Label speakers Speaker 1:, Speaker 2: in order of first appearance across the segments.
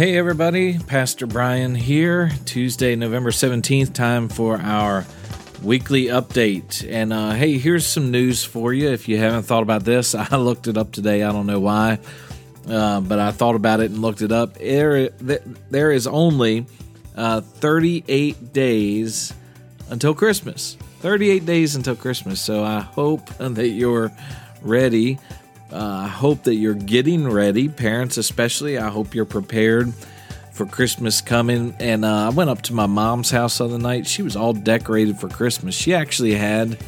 Speaker 1: Hey, everybody, Pastor Brian here. Tuesday, November 17th, time for our weekly update. And uh, hey, here's some news for you. If you haven't thought about this, I looked it up today. I don't know why, uh, but I thought about it and looked it up. There, there is only uh, 38 days until Christmas. 38 days until Christmas. So I hope that you're ready uh, I hope that you're getting ready, parents especially. I hope you're prepared for Christmas coming. And uh, I went up to my mom's house the other night. She was all decorated for Christmas. She actually had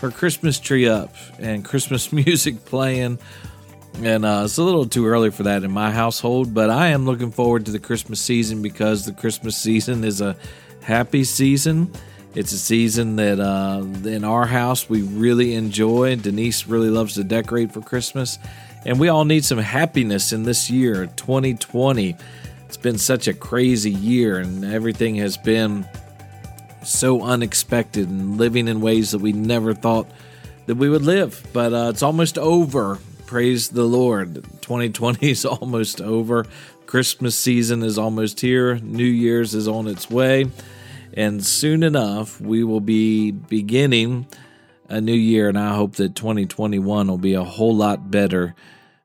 Speaker 1: her Christmas tree up and Christmas music playing. And uh, it's a little too early for that in my household, but I am looking forward to the Christmas season because the Christmas season is a happy season. It's a season that uh, in our house we really enjoy. Denise really loves to decorate for Christmas. And we all need some happiness in this year, 2020. It's been such a crazy year, and everything has been so unexpected and living in ways that we never thought that we would live. But uh, it's almost over. Praise the Lord. 2020 is almost over. Christmas season is almost here. New Year's is on its way. And soon enough, we will be beginning a new year, and I hope that 2021 will be a whole lot better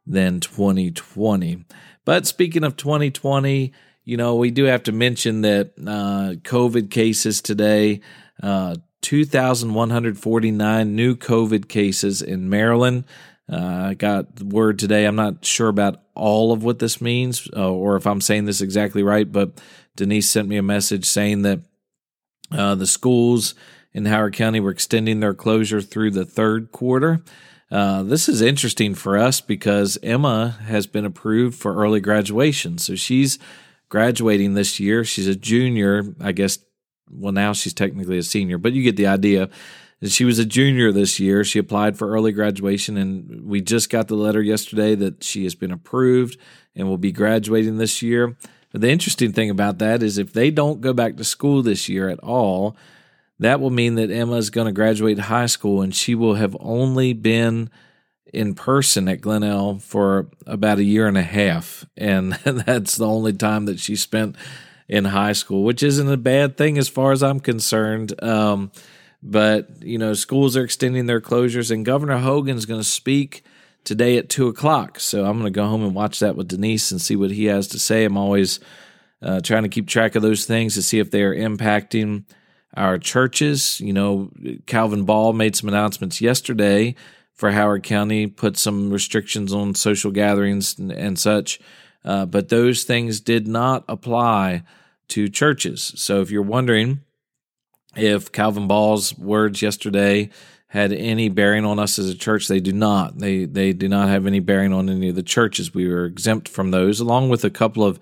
Speaker 1: than 2020. But speaking of 2020, you know, we do have to mention that uh, COVID cases today, uh, 2,149 new COVID cases in Maryland. Uh, I got word today. I'm not sure about all of what this means uh, or if I'm saying this exactly right, but Denise sent me a message saying that uh, the schools in Howard County were extending their closure through the third quarter. Uh, this is interesting for us because Emma has been approved for early graduation. So she's graduating this year. She's a junior, I guess. Well, now she's technically a senior, but you get the idea. She was a junior this year. She applied for early graduation, and we just got the letter yesterday that she has been approved and will be graduating this year. The interesting thing about that is if they don't go back to school this year at all, that will mean that Emma is going to graduate high school and she will have only been in person at Glenelg for about a year and a half. And that's the only time that she spent in high school, which isn't a bad thing as far as I'm concerned. Um, but, you know, schools are extending their closures, and Governor Hogan is going to speak today at two o'clock. So I'm going to go home and watch that with Denise and see what he has to say. I'm always uh, trying to keep track of those things to see if they are impacting our churches. You know, Calvin Ball made some announcements yesterday for Howard County, put some restrictions on social gatherings and, and such, uh, but those things did not apply to churches. So if you're wondering if Calvin Ball's words yesterday had any bearing on us as a church. They do not. They they do not have any bearing on any of the churches. We were exempt from those, along with a couple of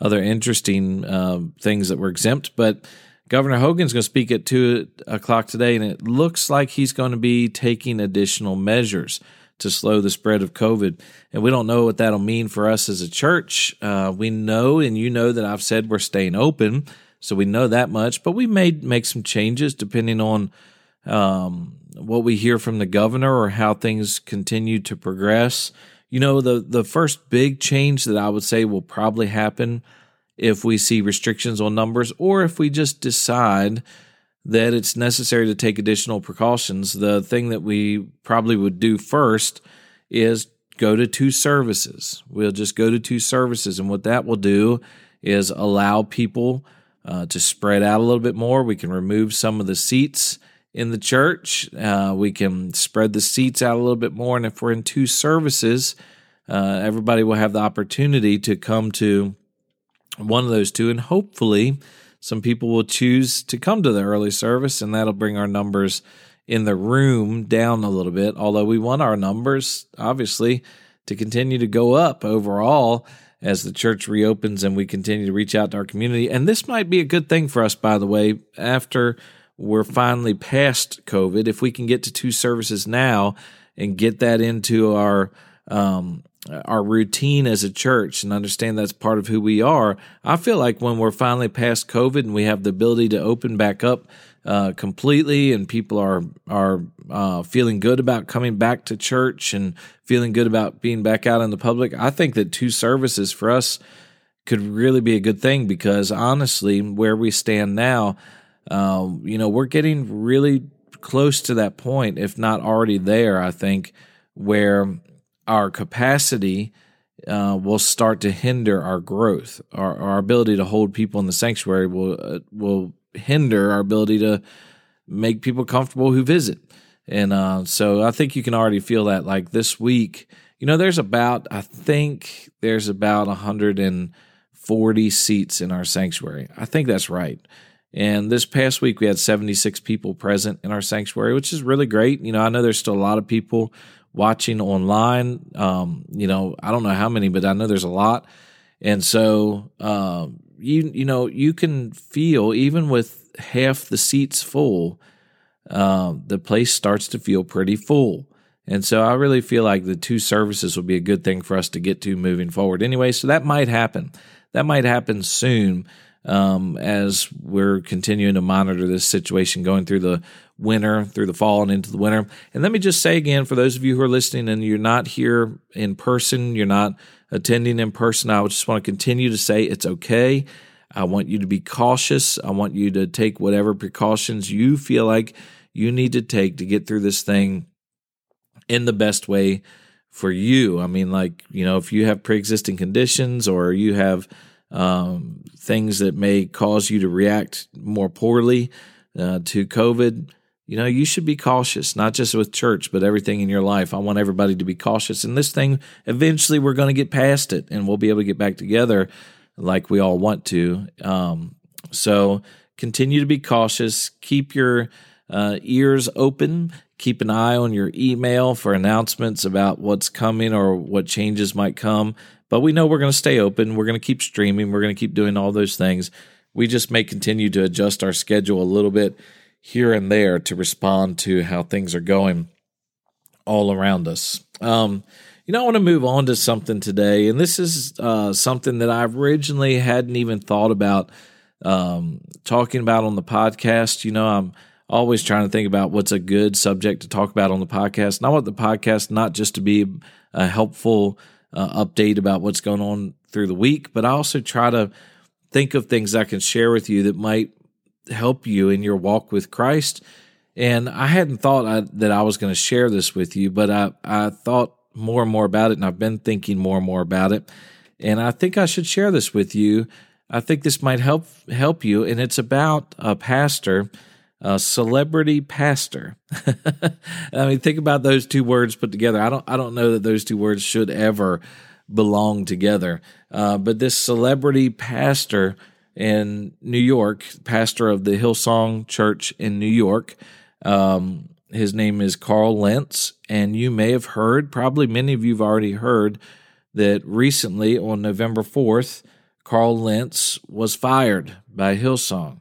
Speaker 1: other interesting uh, things that were exempt. But Governor Hogan's going to speak at two o'clock today, and it looks like he's going to be taking additional measures to slow the spread of COVID. And we don't know what that'll mean for us as a church. Uh, we know, and you know that I've said we're staying open, so we know that much. But we may make some changes depending on um, what we hear from the governor or how things continue to progress. You know, the the first big change that I would say will probably happen if we see restrictions on numbers or if we just decide that it's necessary to take additional precautions. The thing that we probably would do first is go to two services. We'll just go to two services, and what that will do is allow people uh, to spread out a little bit more. We can remove some of the seats in the church. Uh, we can spread the seats out a little bit more. And if we're in two services, uh, everybody will have the opportunity to come to one of those two. And hopefully, some people will choose to come to the early service, and that'll bring our numbers in the room down a little bit. Although we want our numbers, obviously, to continue to go up overall as the church reopens and we continue to reach out to our community. And this might be a good thing for us, by the way, after we're finally past COVID, if we can get to two services now and get that into our um, our routine as a church and understand that's part of who we are, I feel like when we're finally past COVID and we have the ability to open back up uh, completely, and people are are uh, feeling good about coming back to church and feeling good about being back out in the public, I think that two services for us could really be a good thing because honestly, where we stand now, um, you know, we're getting really close to that point, if not already there, I think, where our capacity uh, will start to hinder our growth. Our, our ability to hold people in the sanctuary will uh, will hinder our ability to make people comfortable who visit. And uh, so I think you can already feel that. Like this week, you know, there's about I think there's about 140 seats in our sanctuary. I think that's right. And this past week, we had 76 people present in our sanctuary, which is really great. You know, I know there's still a lot of people watching online. Um, you know, I don't know how many, but I know there's a lot. And so, uh, you you know, you can feel even with half the seats full, uh, the place starts to feel pretty full. And so I really feel like the two services will be a good thing for us to get to moving forward. Anyway, so that might happen. That might happen soon um, as we're continuing to monitor this situation going through the winter, through the fall, and into the winter. And let me just say again, for those of you who are listening and you're not here in person, you're not attending in person, I just want to continue to say it's okay. I want you to be cautious. I want you to take whatever precautions you feel like you need to take to get through this thing in the best way for you. I mean, like, you know, if you have pre existing conditions or you have um, things that may cause you to react more poorly uh, to COVID, you know, you should be cautious, not just with church, but everything in your life. I want everybody to be cautious. And this thing, eventually, we're going to get past it and we'll be able to get back together like we all want to. Um, so continue to be cautious. Keep your uh, ears open. Keep an eye on your email for announcements about what's coming or what changes might come. But we know we're going to stay open. We're going to keep streaming. We're going to keep doing all those things. We just may continue to adjust our schedule a little bit here and there to respond to how things are going all around us. Um, you know, I want to move on to something today, and this is uh, something that I originally hadn't even thought about um, talking about on the podcast. You know, I'm always trying to think about what's a good subject to talk about on the podcast. And I want the podcast not just to be a helpful uh, update about what's going on through the week, but I also try to think of things I can share with you that might help you in your walk with Christ. And I hadn't thought I, that I was going to share this with you, but I, I thought more and more about it, and I've been thinking more and more about it. And I think I should share this with you. I think this might help help you, and it's about a pastor, a celebrity pastor. I mean, think about those two words put together. I don't I don't know that those two words should ever belong together. Uh, but this celebrity pastor in New York, pastor of the Hillsong Church in New York. Um, his name is Carl Lentz, and you may have heard, probably many of you have already heard, that recently on November 4th, Carl Lentz was fired by Hillsong.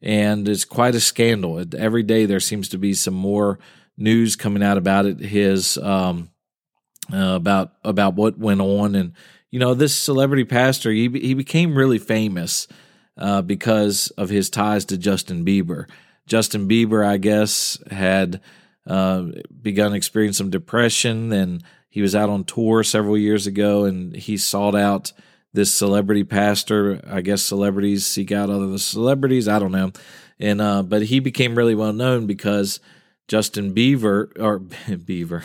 Speaker 1: And it's quite a scandal. Every day there seems to be some more news coming out about it. His um, uh, about about what went on, and you know this celebrity pastor he he became really famous uh, because of his ties to Justin Bieber. Justin Bieber, I guess, had uh, begun experiencing some depression, and he was out on tour several years ago, and he sought out this celebrity pastor. I guess celebrities seek out other celebrities. I don't know, and uh, but he became really well known because Justin Bieber or Beaver,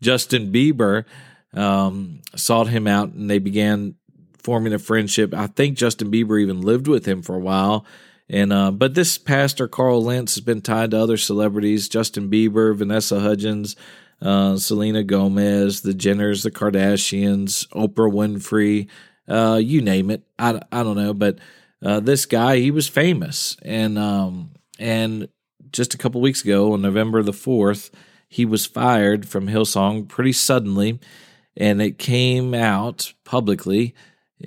Speaker 1: Justin Bieber um, sought him out, and they began forming a friendship. I think Justin Bieber even lived with him for a while. And uh, but this pastor Carl Lentz has been tied to other celebrities: Justin Bieber, Vanessa Hudgens, uh, Selena Gomez, the Jenners, the Kardashians, Oprah Winfrey, uh, you name it. I, I don't know, but uh, this guy he was famous, and um, and just a couple weeks ago on November the fourth, he was fired from Hillsong pretty suddenly, and it came out publicly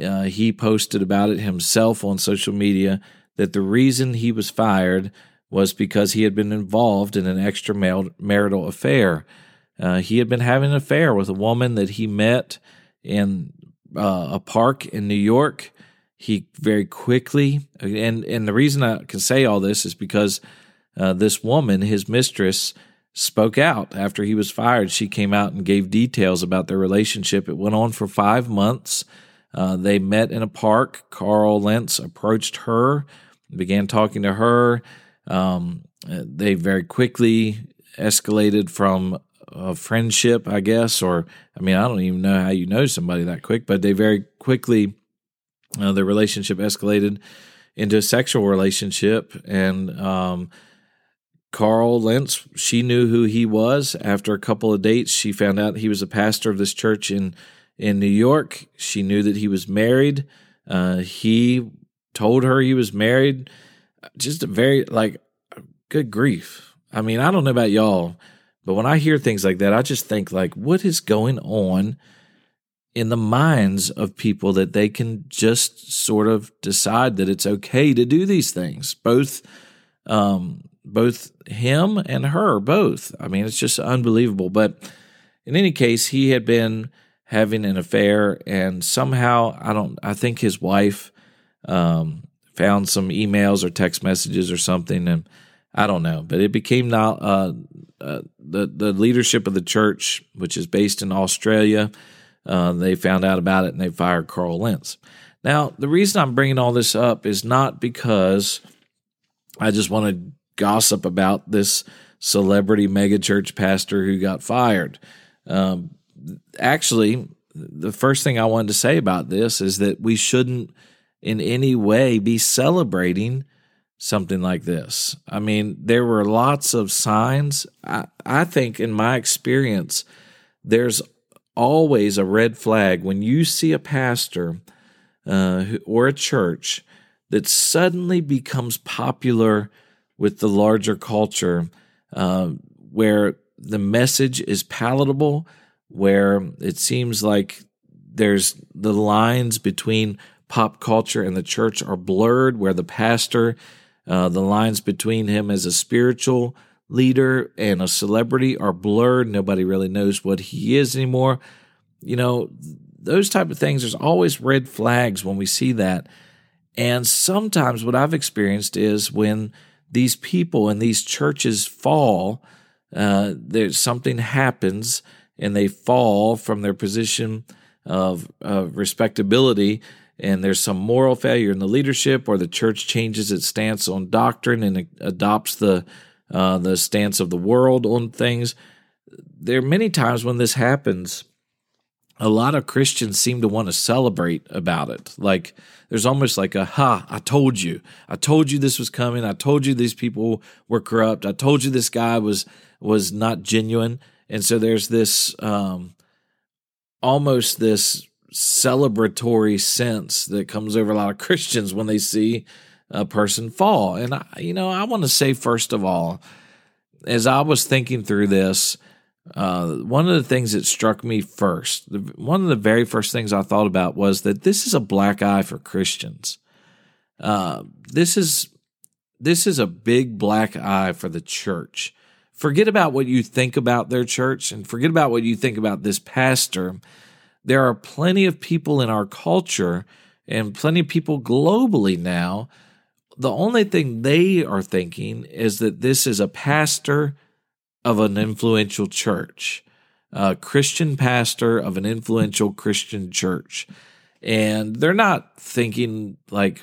Speaker 1: uh, he posted about it himself on social media that the reason he was fired was because he had been involved in an extramarital affair. Uh, he had been having an affair with a woman that he met in uh, a park in New York. He very quickly, and and the reason I can say all this is because uh, this woman, his mistress, spoke out after he was fired. She came out and gave details about their relationship. It went on for five months. Uh, they met in a park. Carl Lentz approached her, began talking to her. Um, they very quickly escalated from a friendship, I guess, or I mean, I don't even know how you know somebody that quick, but they very quickly, uh, relationship escalated into a sexual relationship. And um, Carl Lentz, she knew who he was. After a couple of dates, she found out he was a pastor of this church in in New York. She knew that he was married. Uh, he told her he was married. Just a very like good grief. I mean, I don't know about y'all, but when I hear things like that, I just think like, what is going on in the minds of people that they can just sort of decide that it's okay to do these things, both, um, both him and her, both. I mean, it's just unbelievable. But in any case, he had been having an affair, and somehow I don't. I think his wife um, found some emails or text messages or something, and I don't know. But it became uh, uh, the the leadership of the church, which is based in Australia. Uh, they found out about it and they fired Carl Lentz. Now, the reason I'm bringing all this up is not because I just want to gossip about this celebrity megachurch pastor who got fired. Um, actually, the first thing I wanted to say about this is that we shouldn't in any way be celebrating something like this. I mean, there were lots of signs. I, I think, in my experience, there's always a red flag when you see a pastor uh, or a church that suddenly becomes popular with the larger culture, uh, where the message is palatable where it seems like there's the lines between pop culture and the church are blurred, where the pastor, uh, the lines between him as a spiritual leader and a celebrity are blurred. Nobody really knows what he is anymore. You know, those type of things, there's always red flags when we see that. And sometimes what I've experienced is when these people in these churches fall, uh, there's something happens and they fall from their position of, of respectability and there's some moral failure in the leadership or the church changes its stance on doctrine and adopts the uh, the stance of the world on things. There are many times when this happens a lot of christians seem to want to celebrate about it. Like there's almost like a ha i told you. I told you this was coming. I told you these people were corrupt. I told you this guy was was not genuine. And so there's this um, almost this celebratory sense that comes over a lot of Christians when they see a person fall. And I, you know, I want to say first of all, as I was thinking through this, uh, one of the things that struck me first, the, one of the very first things I thought about was that this is a black eye for Christians. Uh, this is this is a big black eye for the church forget about what you think about their church and forget about what you think about this pastor. There are plenty of people in our culture and plenty of people globally now. The only thing they are thinking is that this is a pastor of an influential church, a Christian pastor of an influential Christian church. And they're not thinking like,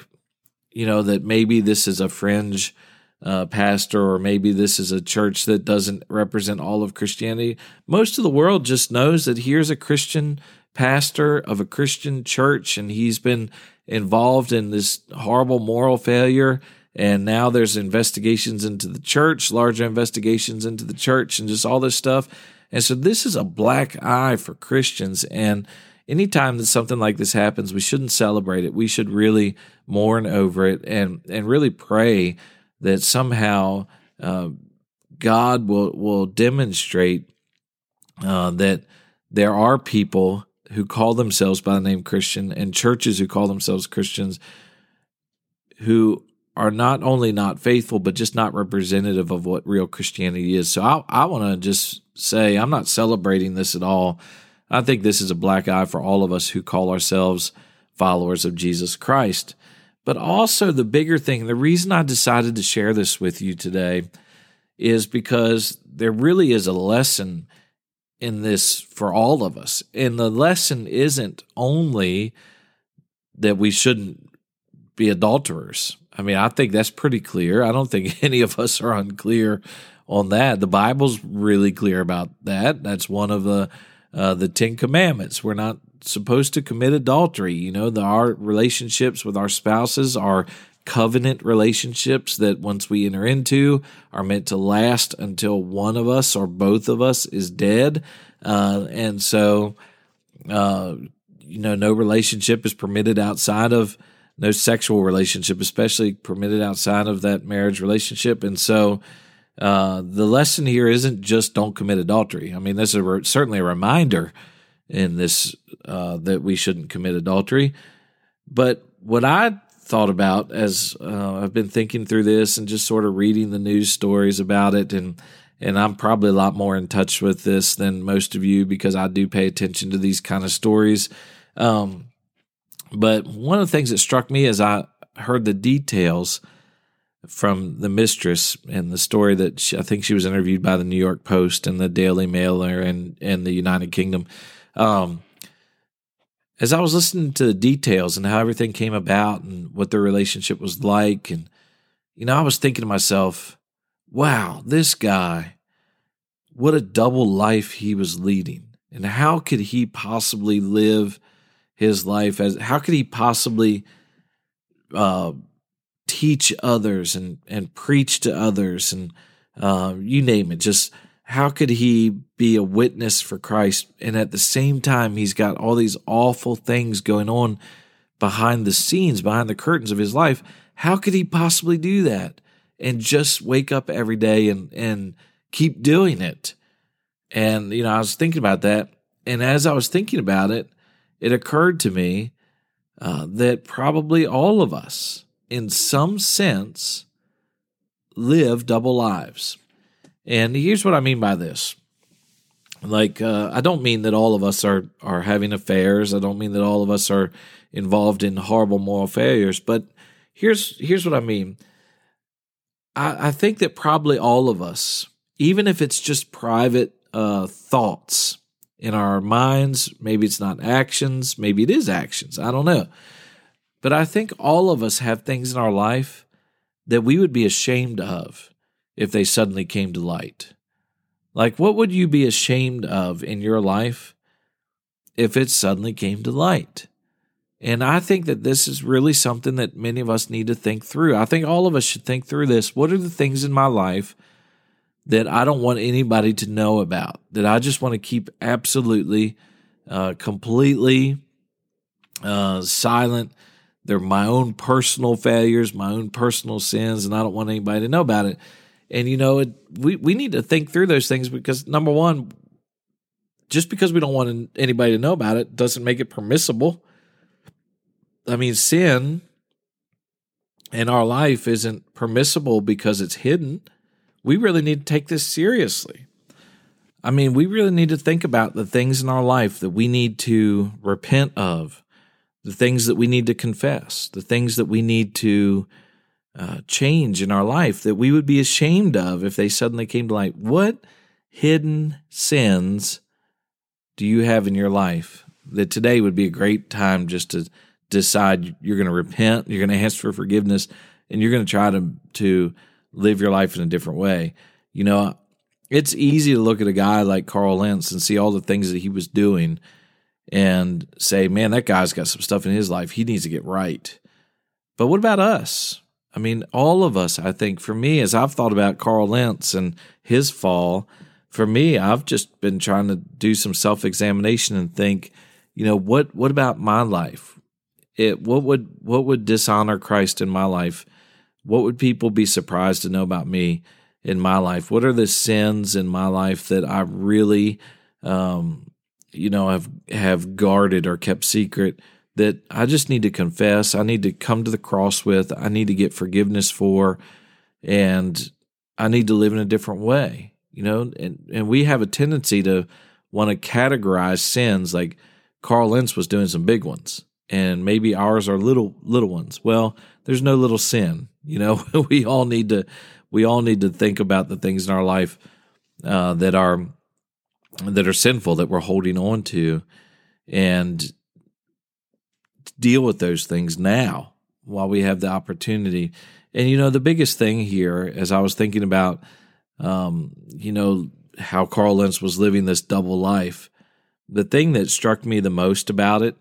Speaker 1: you know, that maybe this is a fringe uh, pastor, or maybe this is a church that doesn't represent all of Christianity. Most of the world just knows that here's a Christian pastor of a Christian church, and he's been involved in this horrible moral failure. And now there's investigations into the church, larger investigations into the church, and just all this stuff. And so this is a black eye for Christians. And anytime that something like this happens, we shouldn't celebrate it. We should really mourn over it and and really pray that somehow uh, God will will demonstrate uh, that there are people who call themselves by the name Christian and churches who call themselves Christians who are not only not faithful but just not representative of what real Christianity is. So I, I want to just say I'm not celebrating this at all. I think this is a black eye for all of us who call ourselves followers of Jesus Christ. But also, the bigger thing, the reason I decided to share this with you today is because there really is a lesson in this for all of us. And the lesson isn't only that we shouldn't be adulterers. I mean, I think that's pretty clear. I don't think any of us are unclear on that. The Bible's really clear about that. That's one of the uh, the Ten Commandments. We're not supposed to commit adultery. You know, the, our relationships with our spouses are covenant relationships that once we enter into are meant to last until one of us or both of us is dead. Uh, and so, uh, you know, no relationship is permitted outside of no sexual relationship, especially permitted outside of that marriage relationship. And so, uh, the lesson here isn't just don't commit adultery. I mean, this is a, certainly a reminder in this uh, that we shouldn't commit adultery. But what I thought about as uh, I've been thinking through this and just sort of reading the news stories about it and and I'm probably a lot more in touch with this than most of you because I do pay attention to these kind of stories. Um, but one of the things that struck me as I heard the details from the mistress and the story that she, I think she was interviewed by the New York Post and the Daily Mailer and and the United Kingdom. Um, as I was listening to the details and how everything came about and what their relationship was like, and you know, I was thinking to myself, wow, this guy, what a double life he was leading. And how could he possibly live his life as how could he possibly uh, teach others and and preach to others and uh, you name it just how could he be a witness for Christ? And at the same time, he's got all these awful things going on behind the scenes, behind the curtains of his life. How could he possibly do that and just wake up every day and, and keep doing it? And, you know, I was thinking about that. And as I was thinking about it, it occurred to me uh, that probably all of us, in some sense, live double lives. And here's what I mean by this. Like, uh, I don't mean that all of us are, are having affairs. I don't mean that all of us are involved in horrible moral failures. But here's here's what I mean. I, I think that probably all of us, even if it's just private uh, thoughts in our minds, maybe it's not actions, maybe it is actions. I don't know. But I think all of us have things in our life that we would be ashamed of if they suddenly came to light? Like, what would you be ashamed of in your life if it suddenly came to light? And I think that this is really something that many of us need to think through. I think all of us should think through this. What are the things in my life that I don't want anybody to know about, that I just want to keep absolutely, uh, completely uh, silent? They're my own personal failures, my own personal sins, and I don't want anybody to know about it. And you know, it, we we need to think through those things because number one, just because we don't want anybody to know about it doesn't make it permissible. I mean, sin in our life isn't permissible because it's hidden. We really need to take this seriously. I mean, we really need to think about the things in our life that we need to repent of, the things that we need to confess, the things that we need to uh, change in our life that we would be ashamed of if they suddenly came to light. What hidden sins do you have in your life that today would be a great time just to decide you're going to repent, you're going to ask for forgiveness, and you're going to try to to live your life in a different way. You know, it's easy to look at a guy like Carl Lentz and see all the things that he was doing and say, man, that guy's got some stuff in his life. He needs to get right. But what about us? I mean, all of us, I think, for me, as I've thought about Carl Lentz and his fall, for me, I've just been trying to do some self examination and think, you know, what what about my life? It what would what would dishonor Christ in my life? What would people be surprised to know about me in my life? What are the sins in my life that I really um, you know, have have guarded or kept secret? That I just need to confess, I need to come to the cross with, I need to get forgiveness for, and I need to live in a different way. You know, and, and we have a tendency to want to categorize sins like Carl Lentz was doing some big ones, and maybe ours are little little ones. Well, there's no little sin. You know, we all need to we all need to think about the things in our life uh, that are that are sinful that we're holding on to, and deal with those things now while we have the opportunity. And you know, the biggest thing here, as I was thinking about, um, you know, how Carl Lentz was living this double life, the thing that struck me the most about it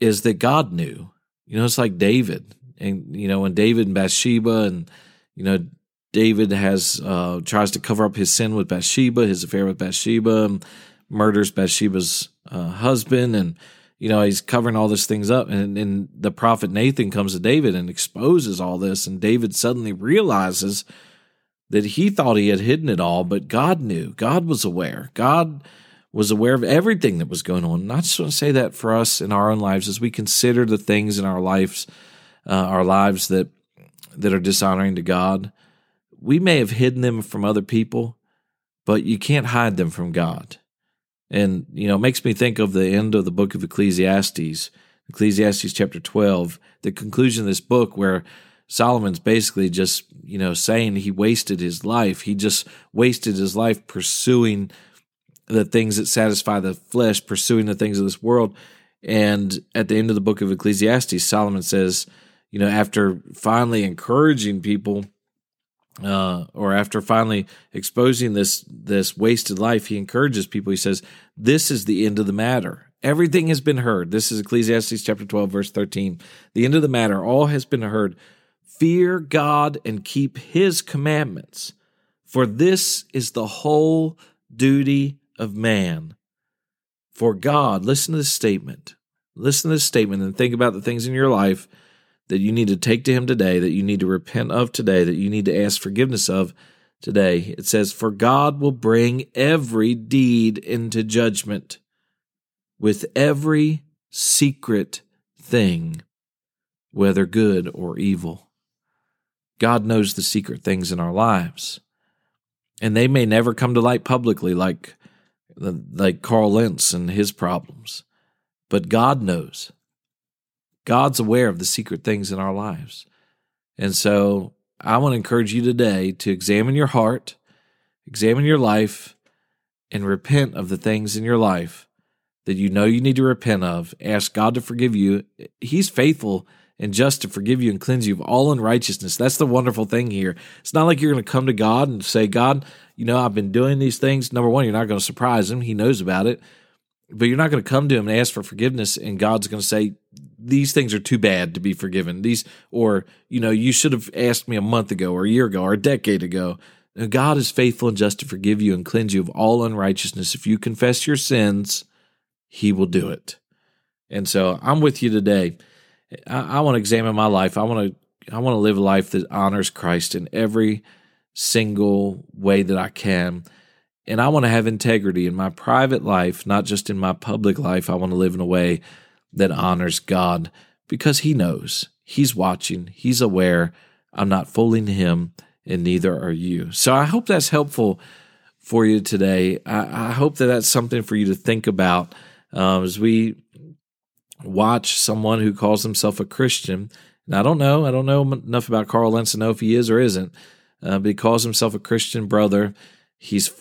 Speaker 1: is that God knew. You know, it's like David, and you know, when David and Bathsheba, and you know, David has uh, tries to cover up his sin with Bathsheba, his affair with Bathsheba, murders Bathsheba's uh, husband, and you know he's covering all these things up. And, and the prophet Nathan comes to David and exposes all this, and David suddenly realizes that he thought he had hidden it all, but God knew. God was aware. God was aware of everything that was going on. And I just want to say that for us in our own lives as we consider the things in our lives, uh, our lives that that are dishonoring to God. We may have hidden them from other people, but you can't hide them from God. And you know, it makes me think of the end of the book of Ecclesiastes, Ecclesiastes chapter 12, the conclusion of this book where Solomon's basically just, you know, saying he wasted his life. He just wasted his life pursuing the things that satisfy the flesh, pursuing the things of this world. And at the end of the book of Ecclesiastes, Solomon says, you know, after finally encouraging people, uh, or after finally exposing this this wasted life, he encourages people. He says, "This is the end of the matter. Everything has been heard." This is Ecclesiastes chapter twelve, verse thirteen. The end of the matter, all has been heard. Fear God and keep his commandments, for this is the whole duty of man. For God, listen to this statement. Listen to this statement and think about the things in your life that you need to take to him today, that you need to repent of today, that you need to ask forgiveness of today. It says, For God will bring every deed into judgment with every secret thing, whether good or evil. God knows the secret things in our lives. And they may never come to light publicly like like Carl Lentz and his problems. But God knows. God's aware of the secret things in our lives. And so I want to encourage you today to examine your heart, examine your life, and repent of the things in your life that you know you need to repent of. Ask God to forgive you. He's faithful and just to forgive you and cleanse you of all unrighteousness. That's the wonderful thing here. It's not like you're going to come to God and say, God, you know, I've been doing these things. Number one, you're not going to surprise him. He knows about it. But you're not going to come to him and ask for forgiveness, and God's going to say, these things are too bad to be forgiven. These, or, you know, you should have asked me a month ago, or a year ago, or a decade ago. God is faithful and just to forgive you and cleanse you of all unrighteousness. If you confess your sins, he will do it. And so I'm with you today. I, I want to examine my life. I want to I want to live a life that honors Christ in every single way that I can. And I want to have integrity in my private life, not just in my public life. I want to live in a way that honors God because He knows, He's watching, He's aware. I'm not fooling Him, and neither are you. So I hope that's helpful for you today. I, I hope that that's something for you to think about um, as we watch someone who calls himself a Christian. And I don't know, I don't know enough about Carl Lentz to know if he is or isn't, uh, but he calls himself a Christian brother. He's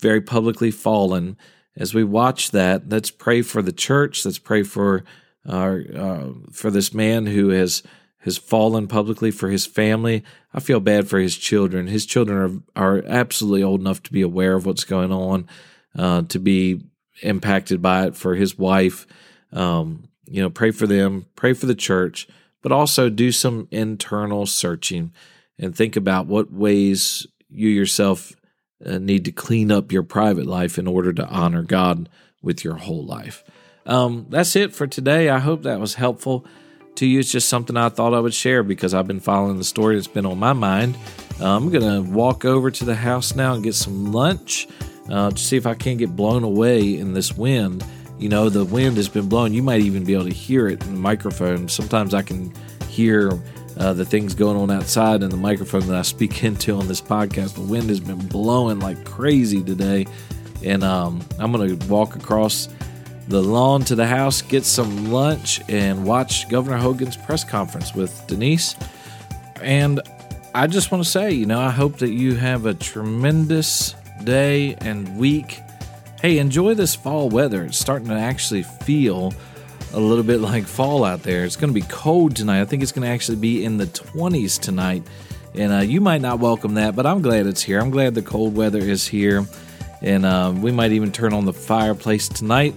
Speaker 1: very publicly fallen. As we watch that, let's pray for the church. Let's pray for our uh, for this man who has has fallen publicly for his family. I feel bad for his children. His children are are absolutely old enough to be aware of what's going on, uh, to be impacted by it. For his wife, um, you know, pray for them, pray for the church, but also do some internal searching and think about what ways you yourself uh, need to clean up your private life in order to honor God with your whole life. Um, that's it for today. I hope that was helpful to you. It's just something I thought I would share because I've been following the story that's been on my mind. Uh, I'm going to walk over to the house now and get some lunch uh, to see if I can't get blown away in this wind you know, the wind has been blowing. You might even be able to hear it in the microphone. Sometimes I can hear uh, the things going on outside and the microphone that I speak into on this podcast. The wind has been blowing like crazy today. And um, I'm going to walk across the lawn to the house, get some lunch, and watch Governor Hogan's press conference with Denise. And I just want to say, you know, I hope that you have a tremendous day and week hey, enjoy this fall weather. It's starting to actually feel a little bit like fall out there. It's going to be cold tonight. I think it's going to actually be in the 20s tonight. And uh, you might not welcome that, but I'm glad it's here. I'm glad the cold weather is here. And uh, we might even turn on the fireplace tonight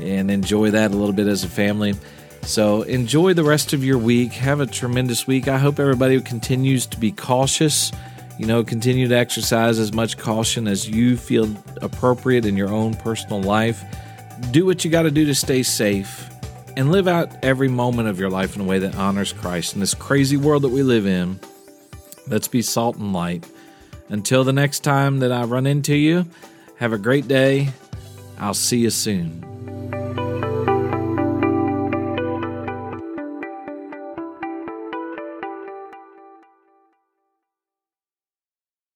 Speaker 1: and enjoy that a little bit as a family. So enjoy the rest of your week. Have a tremendous week. I hope everybody continues to be cautious. You know, continue to exercise as much caution as you feel appropriate in your own personal life. Do what you got to do to stay safe and live out every moment of your life in a way that honors Christ. In this crazy world that we live in, let's be salt and light. Until the next time that I run into you, have a great day. I'll see you soon.